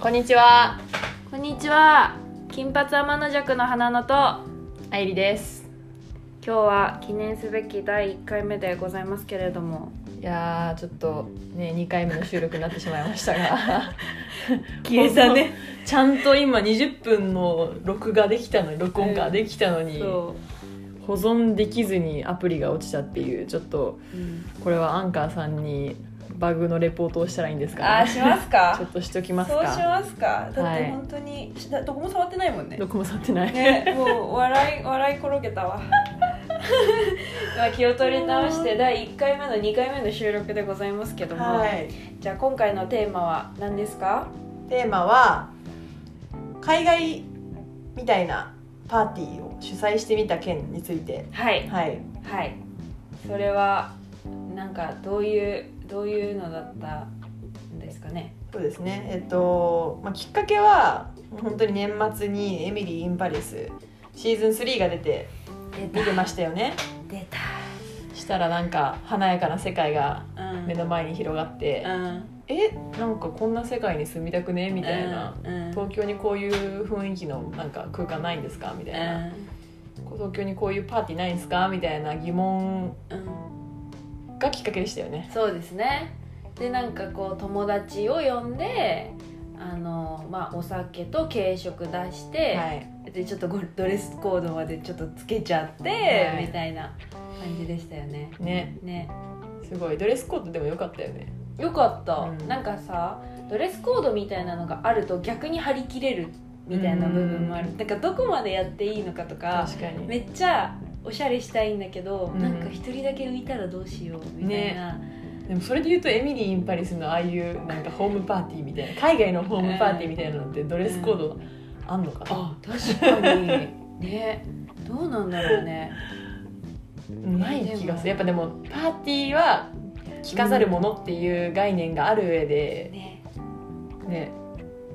こんにちは、こんにちは。金髪天の弱の花野とあいりです。今日は記念すべき第1回目でございますけれども。いやー、ちょっとね、2回目の収録になってしまいましたが、消えたね。ちゃんと今20分の録画できたのに、録音ができたのに、そ保存できずにアプリが落ちたっていう、ちょっと、う、うん、これはアンカーさんにバグのレポートをしたらいいんですか、あーしますか？ちょっとしときますそうしか。ますか。だってはい本当に、だどこも触ってないもんね。どこも触ってない。ねもう笑い笑い転げたわ。まあ気を取り直して第1回目の2回目の収録でございますけども、はい、じゃあ今回のテーマは何ですか？テーマは海外みたいなパーティーを主催してみた件について。はい。はい。はい。それはなんかどういうどういうのだったんですかね？そうですね。えっと、まあ、きっかけは本当に年末に「エミリー・イン・パリス」シーズン3が出て見てましたよね。出た。したらなんか華やかな世界がうん。目の前に広がって、うん。えなんかこんな世界に住みたくね？みたいな、うんうん。東京にこういう雰囲気のなんか空間ないんですか？みたいな、東京にこういうパーティーないんですか？みたいな疑問うんうんがきっかけでしたよね。そうですね。でなんかこう友達を呼んであの、まあ、お酒と軽食出して、はい。でちょっとゴドレスコードまでちょっとつけちゃって、はい。みたいな感じでしたよね。ね。ね。すごい。ドレスコードでもよかったよね。よかった、うん。なんかさドレスコードみたいなのがあると逆に張り切れるみたいな部分もある、うん。だからどこまでやっていいのかとかめっちゃおしゃれしたいんだけど、うん。なんか一人だけ浮いたらどうしようみたいな、でもそれで言うとエミリー・イン・パリスのああいうなんかホームパーティーみたいな海外のホームパーティーみたいなのってドレスコードあんのかな、あ確かに。ね。どうなんだろうね。ない気がする。やっぱでもパーティーは着飾るものっていう概念がある上でね。ね。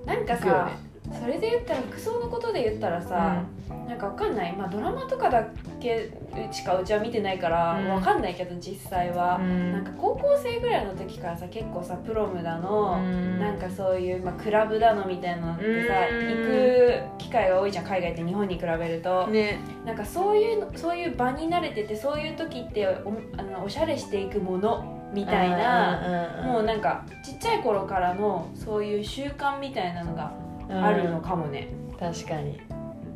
なんかさ、それで言ったら服装のことで言ったらさ、なんかわかんない、まあ、ドラマとかだけしかうちは見てないからうん。わかんないけど実際は、うん。なんか高校生ぐらいの時からさ結構さプロムだの、うん。なんかそういう、まあ、クラブだのみたいなのってさ、うん。行く機会が多いじゃん海外って日本に比べると、ね。なんかそういうのそういう場に慣れててそういう時っておあのおしゃれしていくものみたいな、もうなんかちっちゃい頃からのそういう習慣みたいなのがあるのかもね、確かに。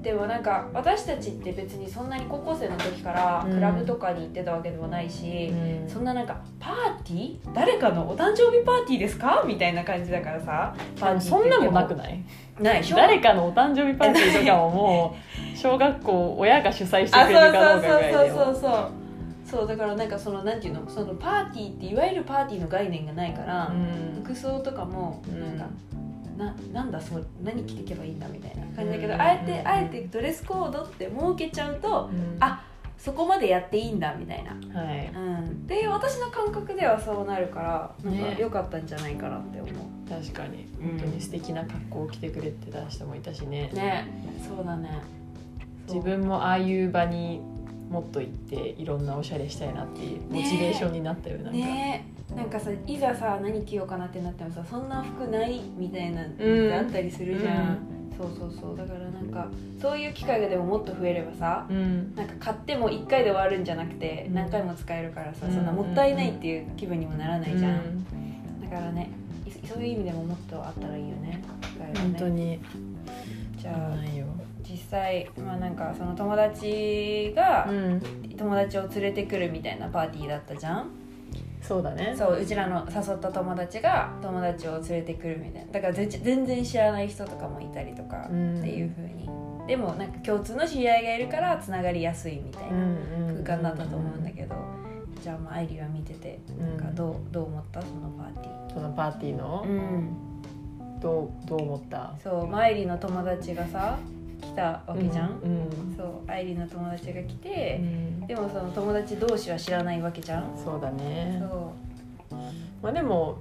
でもなんか私たちって別にそんなに高校生の時からうん。クラブとかに行ってたわけでもないし、うん。そんななんかパーティー？誰かのお誕生日パーティーですか？みたいな感じだからさ。そんなもなくない？ない。小誰かのお誕生日パーティーとかももう 小学校親が主催してあくれるかどうかぐらいでそうそうそうそうそう。そうだからなんかそのなんていうの？そのパーティーっていわゆるパーティーの概念がないから、うん。服装とかもうんなんか、ななんだそう何着てけばいいんだみたいな感じだけど、うん。あえてあえてドレスコードって設けちゃうとうん。あそこまでやっていいんだみたいな、はい。うん、っていう私の感覚ではそうなるからなんね。か良かったんじゃないかなって思う。確かに。うん。本当に素敵な格好を着てくれてた人もいたしね。ねそうだね。自分もああいう場にもっと行っていろんなおしゃれしたいなっていうモチベーションになったよ、なんか、ねなんかさいざさ何着ようかなってなってもさそんな服ないみたいなのっうんてあったりするじゃん、そうそうそう。だからなんかそういう機会がでももっと増えればさうん。なんか買っても1回で終わるんじゃなくてうん。何回も使えるからさ、うん。そんなもったいないっていう気分にもならないじゃん、うん。だからねいそういう意味でももっとあったらいいよね。ね。本当に。じゃあないよ。実際まあなんかその友達がうん。友達を連れてくるみたいなパーティーだったじゃんそうだね。そううちらの誘った友達が友達を連れてくるみたいな。だからぜ全然知らない人とかもいたりとかってうんいう風に。でもなんか共通の知り合いがいるからつながりやすいみたいな空間だったと思うんだけど、じゃあまあ愛梨は見ててなんかどうどう思った？そのパーティそのパーティーの？ーうん。どうどう思った？そうまあ愛梨の友達がさ来たわけじゃん、うんそう愛梨の友達が来うて、ん。でもその友達同士は知らないわけじゃん？そうだね。そまあでも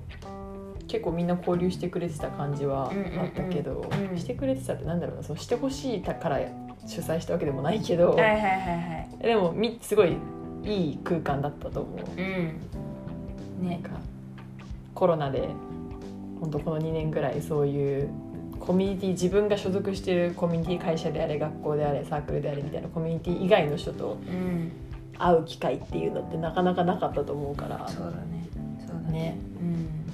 結構みんな交流してくれてた感じはあったけど、うん。うんうんしてくれてたってなんだろうな？そうしてほしいから主催したわけでもないけど、うはいはいはいはい。でもみすごいいい空間だったと思う。うん。ね。コロナで本当この2年ぐらいそういうコミュニティ自分が所属してるコミュニティ会社であれ学校であれサークルであれみたいなコミュニティ以外の人とうん。会う機会っていうのってなかなかなかったと思うから。そうだね。そうだね。ね。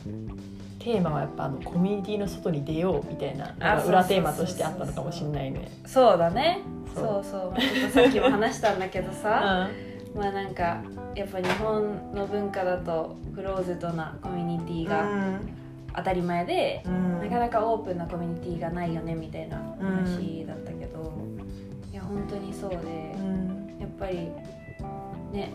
うん。テーマはやっぱあのコミュニティの外に出ようみたいな裏テーマとしてあったのかもしれないね。そうだねそそう。うそう。まあちょっとさっきも話したんだけど うさん。まあなんかやっぱ日本の文化だとクローズドなコミュニティが当たり前で、うん。なかなかオープンなコミュニティがないよねみたいな話だったけど、いや本当にそうで、うん。やっぱりね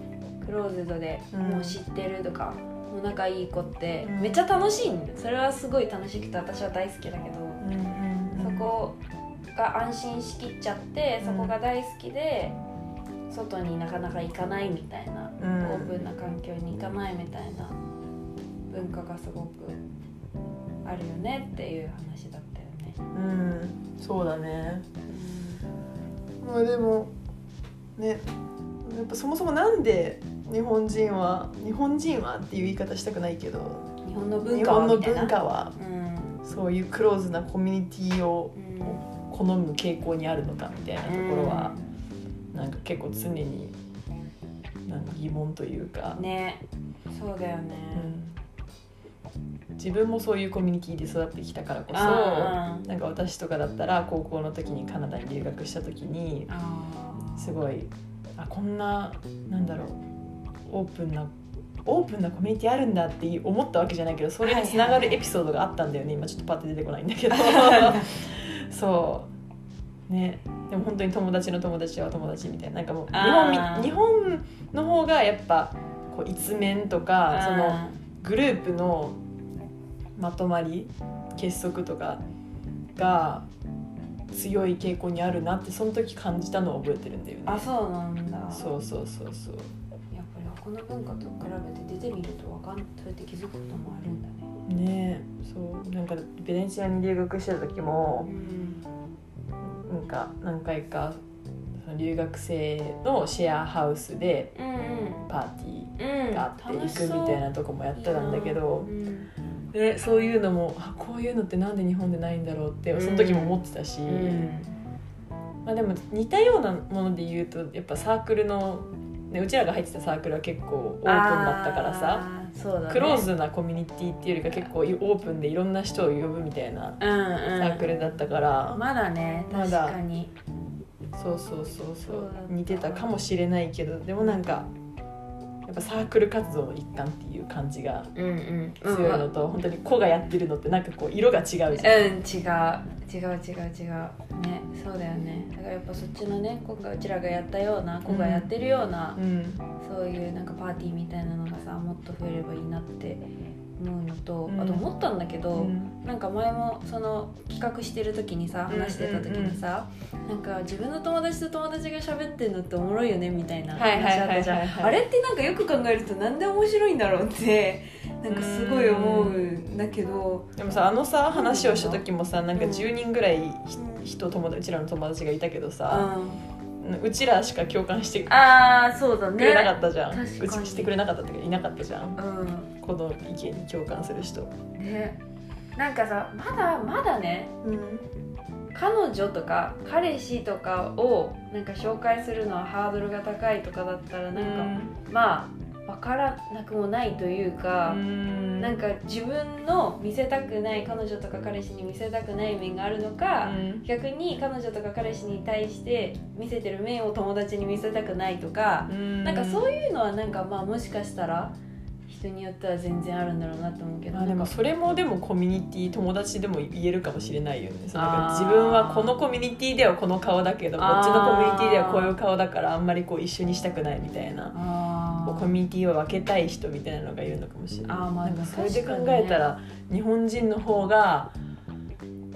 クローズドでうん。もう知ってるとか、もう仲いい子ってうん。めっちゃ楽しいんだよ。それはすごい楽しくて私は大好きだけど、うんそこが安心しきっちゃってそこが大好きで外になかなか行かないみたいな、うん。オープンな環境に行かないみたいな文化がすごくあるよねっていう話だったよね。うんそうだね。まあでもねやっぱそもそもなんで日本人は日本人はっていう言い方したくないけど日本の文日化は本のみたいな。文化はうん。そういうクローズなコミュニティをうん。好む傾向にあるのかみたいなところはなんか結構常になんか疑問というか、ね。そうだよね、うん自分もそういうコミュニティで育ってきたからこそなんか私とかだったら高校の時にカナダに留学した時にすごいあこんななんだろうオープンなオープンなコミュニティあるんだって思ったわけじゃないけどそれにつながるエピソードがあったんだよね。今ちょっとパッて出てこないんだけど。そう。ね。でも本当に友達の友達は友達みたいな。なんかもう日本日本の方がやっぱこう一面とかそのグループのまとまり結束とかが強い傾向にあるなってその時感じたのを覚えてるんだよね。あそうなんだ。そうそうそうそう。やっぱり他の文化と比べて出てみるとわかんそうやって気づくこともあるんだね。ねえ。そう。なんかベネチアに留学してた時もうん。なんか何回か留学生のシェアハウスでうんパーティうんーがあって行くみたいなとこもやってたんだけどうん。でそういうのもあこういうのってなんで日本でないんだろうってその時も思ってたし、うん。まあ、でも似たようなもので言うとやっぱサークルの、ね、うちらが入ってたサークルは結構オープンだったからさ。あーそうだね。クローズなコミュニティっていうよりか結構オープンでいろんな人を呼ぶみたいなうんうん。サークルだったから、まだね確まだ。かにそうそうそうそそう似てたかもしれないけどでもなんかやっぱサークル活動の一環っていう感じがうんうん。強いのと、本当に子がやってるのってなんかこう色が違うじゃん、うん違う違う違う違う。ねそうだよね。だからやっぱそっちのね今回うちらがやったような子がやってるような、うん。そういうなんかパーティーみたいなのがさもっと増えればいいなって思うのと、うん。あと思ったんだけど、うん。なんか前もその企画してる時にさ話してた時にさ、なんか自分の友達と友達が喋ってんのっておもろいよねみたいな話あったじゃん。あれってなんかよく考えるとなんで面白いんだろうってなんかすごい思うんだけど。でもさあのさ話をした時もさなんかうん10人ぐらい人友達うちらの友達がいたけどうさ、ん。うちらしか共感してくああそうだね。れなかったじゃん、うちしてくれなかったっていなかったじゃん。うこの意見に共感する人。んね。なんかさまだまだねうん。彼女とか彼氏とかをなんか紹介するのはハードルが高いとかだったらなんか、まあ分からなくもないというか、うん。なんか自分の見せたくない彼女とか彼氏に見せたくない面があるのか、うん。逆に彼女とか彼氏に対して見せてる面を友達に見せたくないとか、なんかそういうのはなんかまあもしかしたら人によっては全然あるんだろうなと思うけどあでもそれもでもコミュニティ友達でも言えるかもしれないよね。そ自分はこのコミュニティではこの顔だけどこっちのコミュニティではこういう顔だからあんまりこう一緒にしたくないみたいな。コミュニティを分けたい人みたいなのがいるのかもしれない。あーまあそれで考えたら、日本人の方が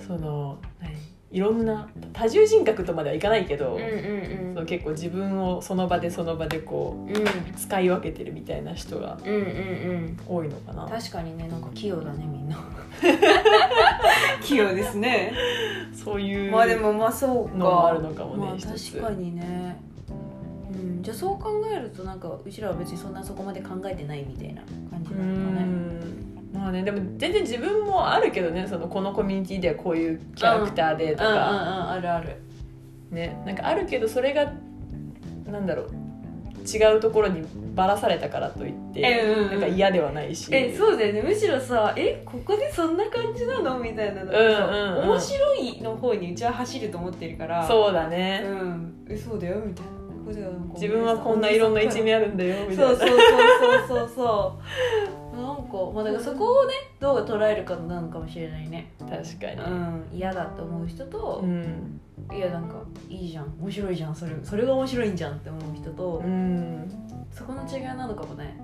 その何いろんな多重人格とまではいかないけど、うんうんそう結構自分をその場でその場でこうんうん。う使い分けてるみたいな人がうんうんうん。多いのかな。確かにねなんか器用だねみんな。器用ですね。そういうまあでもまあそうか。のもあるのかもねまあ、確かにね。うん。じゃあそう考えるとなんかうちらは別にそんなそこまで考えてないみたいな感じうなのかねんまあねでも全然自分もあるけどねそのこのコミュニティではこういうキャラクターでとうんうんうんか、あるある。ねなんかあるけどそれがなんだろう違うところにばらされたからといって、えうんうんなんか嫌ではないし。えそうだよね。むしろさえここでそんな感じなの？みたいなの。うんうんうん。面白いの方にうちは走ると思ってるから。そうだね、うん。えそうだよみたいな。自分はこんないろんな一面あるんだよみたいな。そうそうそうそうそうそうなんかまあだからそこをねどう捉えるかなのかもしれないね。確かに。うん。嫌だって思う人とう、ん、いやなんかいいじゃん。面白いじゃん。それそれが面白いんじゃんって思う人と、うん、そこの違いなのかもね。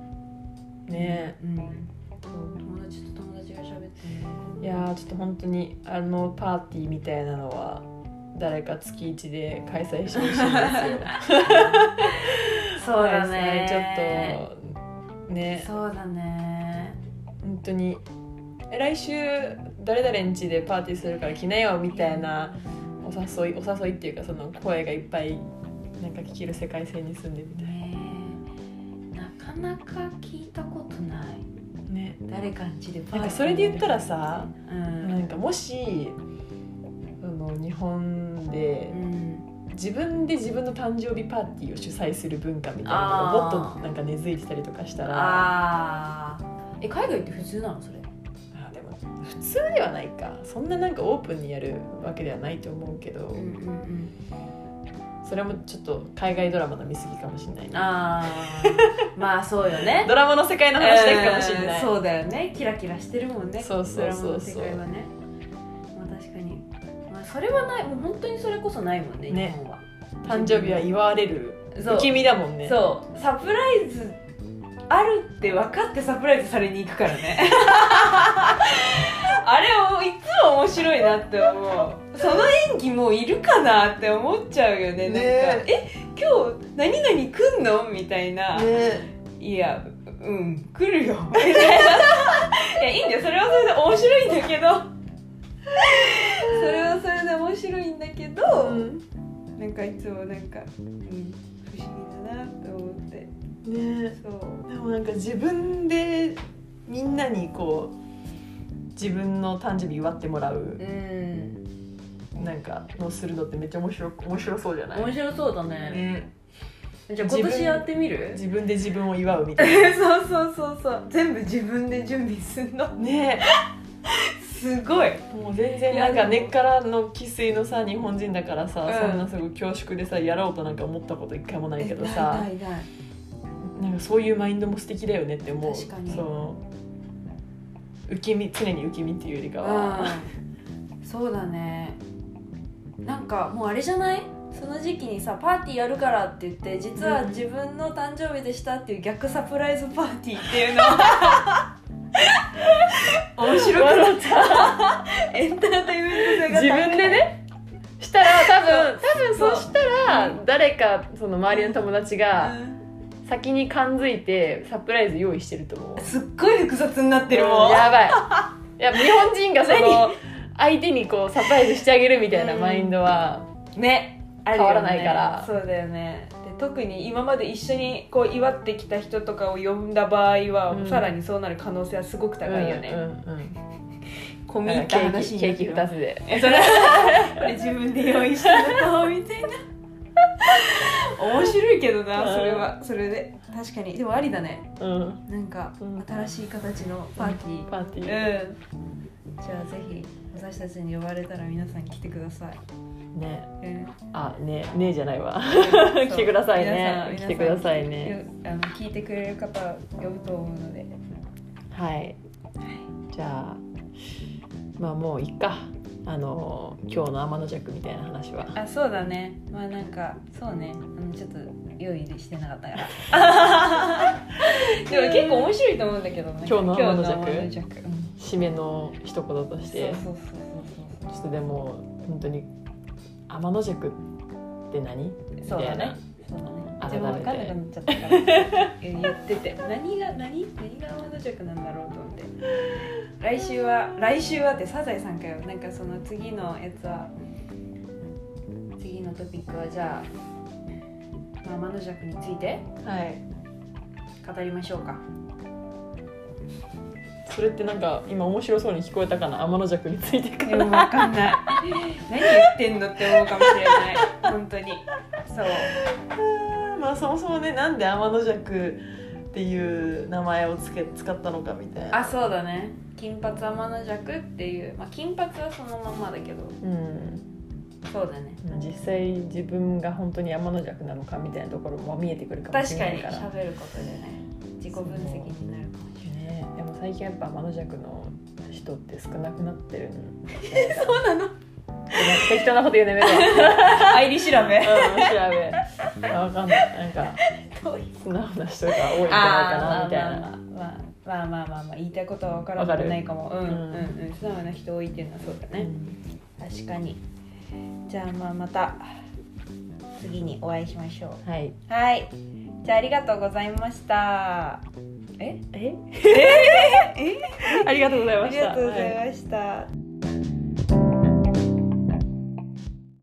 ね。うん。友達と友達が喋ってねいやーちょっと本当にあのパーティーみたいなのは誰か月一で開催してほしいんですよ。そうだ 開ね催ちょっとね。そうだね本当にえ来週誰々ん家でパーティーするから来なよみたいなお誘いお誘いっていうかその声がいっぱいなんか聞ける世界線に住んでみたいねなかなか聞いたことない。ね。誰かんちでパーティーなんかそれで言ったらさうん。なんかもしその日本でうん。自分で自分の誕生日パーティーを主催する文化みたいなのがもっとなんか根付いてたりとかしたらえ海外って普通なの？それ。あでも普通ではないか。そんななんかオープンにやるわけではないと思うけど、うんうんそれもちょっと海外ドラマの見過ぎかもしれないね。ああ まあそうよね。ドラマの世界の話だけかもしれない、うん。そうだよね。キラキラしてるもんね。そうそうそうそう。ドラマの世界はね。まあ確かに。まあそれはない。もう本当にそれこそないもんねね。日本は。誕生日は祝われるそう。不気味だもんね。そう。サプライズあるって分かってサプライズされに行くからね。あれをいつも面白いなって思う。その演技もういるかなって思っちゃうよね。なんかねえ今日何々来んの？みたいな、ね。いやうん来るよ。みたいな。いやいいんだよ。それはそれで面白いんだけど。それはそれで面白いんだけど、うん。なんかいつもなんか、うん、不思議だなって思ってね。そう。でもなんか自分でみんなにこう自分の誕生日祝ってもらううん。なんかのするのってめっちゃ面白面白そうじゃない？面白そうだね。ね。じゃあ今年やってみる？自分で自分を祝うみたいな。そうそうそうそう。全部自分で準備すんの？ね。すごい。もう全然なんか根っからの生粋のさ日本人だからさ、うん。そんなすごい恐縮でさやろうとなんか思ったこと一回もないけどさ。ないないなんかそういうマインドも素敵だよねって思う。確かに。そう。受け身常に受け身っていうよりかは、うん。そうだね。なんかもうあれじゃない？その時期にさパーティーやるからって言って実は自分の誕生日でしたっていう逆サプライズパーティーっていうの。面白くなった。エンターテインメント性が自分でね？したら多分多そう。分そしたら誰かその周りの友達がうん先に感づいてサプライズ用意してると思う。すっごい複雑になってるもん、うんやばい。いや日本人がその相手にこうサプライズしてあげるみたいなマインドは、ねある変わらないから。そうだよね。で特に今まで一緒にこう祝ってきた人とかを呼んだ場合は、うん。さらにそうなる可能性はすごく高いよね、うんうんうん。込み入ったケー話キケーキになってる2つで。えそれ自分で用意したのみたいな 面白いけどなそれは。それで。確かに。でもありだね。うん。なんかうん。新しい形のパーティー、パーティうん。ー、じゃあぜひ私たちに呼ばれたら皆さん来てください、ね。うん。あね。ねえじゃないわ。来てくださいね。皆さん来てくださいね。あの聞いてくれる方呼ぶと思うので。はい。じゃあまあもういっかあの今日の天の弱みたいな話は。あそうだね。まあなんかそうね。あのちょっと用意してなかったから。でも結構面白いと思うんだけどね。今日の天の弱うん締めの一言として。そうそうそうそうちょっとでも本当に天の弱って何？そうそうだね。みたいな。そうだね。改めて自分分かんなくなっちゃったから。言ってて。何が何？何が天の弱なんだろうと思って来週は来週はってサザエさんかよ。なんかその次のやつは次のトピックはじゃあ、まあ、天の弱についてはい。語りましょうか。それってなんか今面白そうに聞こえたかな？天の弱についてかでもら分かんない。何言ってんのって思うかもしれない。本当に。そう。まあそもそもねなんで天の弱っていう名前をつけ使ったのかみたいな。あそうだね。金髪天の弱っていう。まあ金髪はそのままだけど。うん。そうだね。実際自分が本当に天の弱なのかみたいなところも見えてくるかもし確かにれないから。喋ることでね自己分析になるかもしれない。ね。でも最近やっぱ天の弱の人って少なくなってるん そうなの？適当なこと言うのやめろ。アイリ調べ。うん調べ。わかんない。なんか素直な人が多いんじゃないかなみたいな。まあまあまあまあまあ言いたいことは分からなくないかも。うんうんうん。素直な人多いっていうのはそうだね、うん、確かに。じゃあまあまた次にお会いしましょう。はい。はい。じゃあありがとうございました。え？え？え？え？ありがとうございました。ありがとうございました、はい。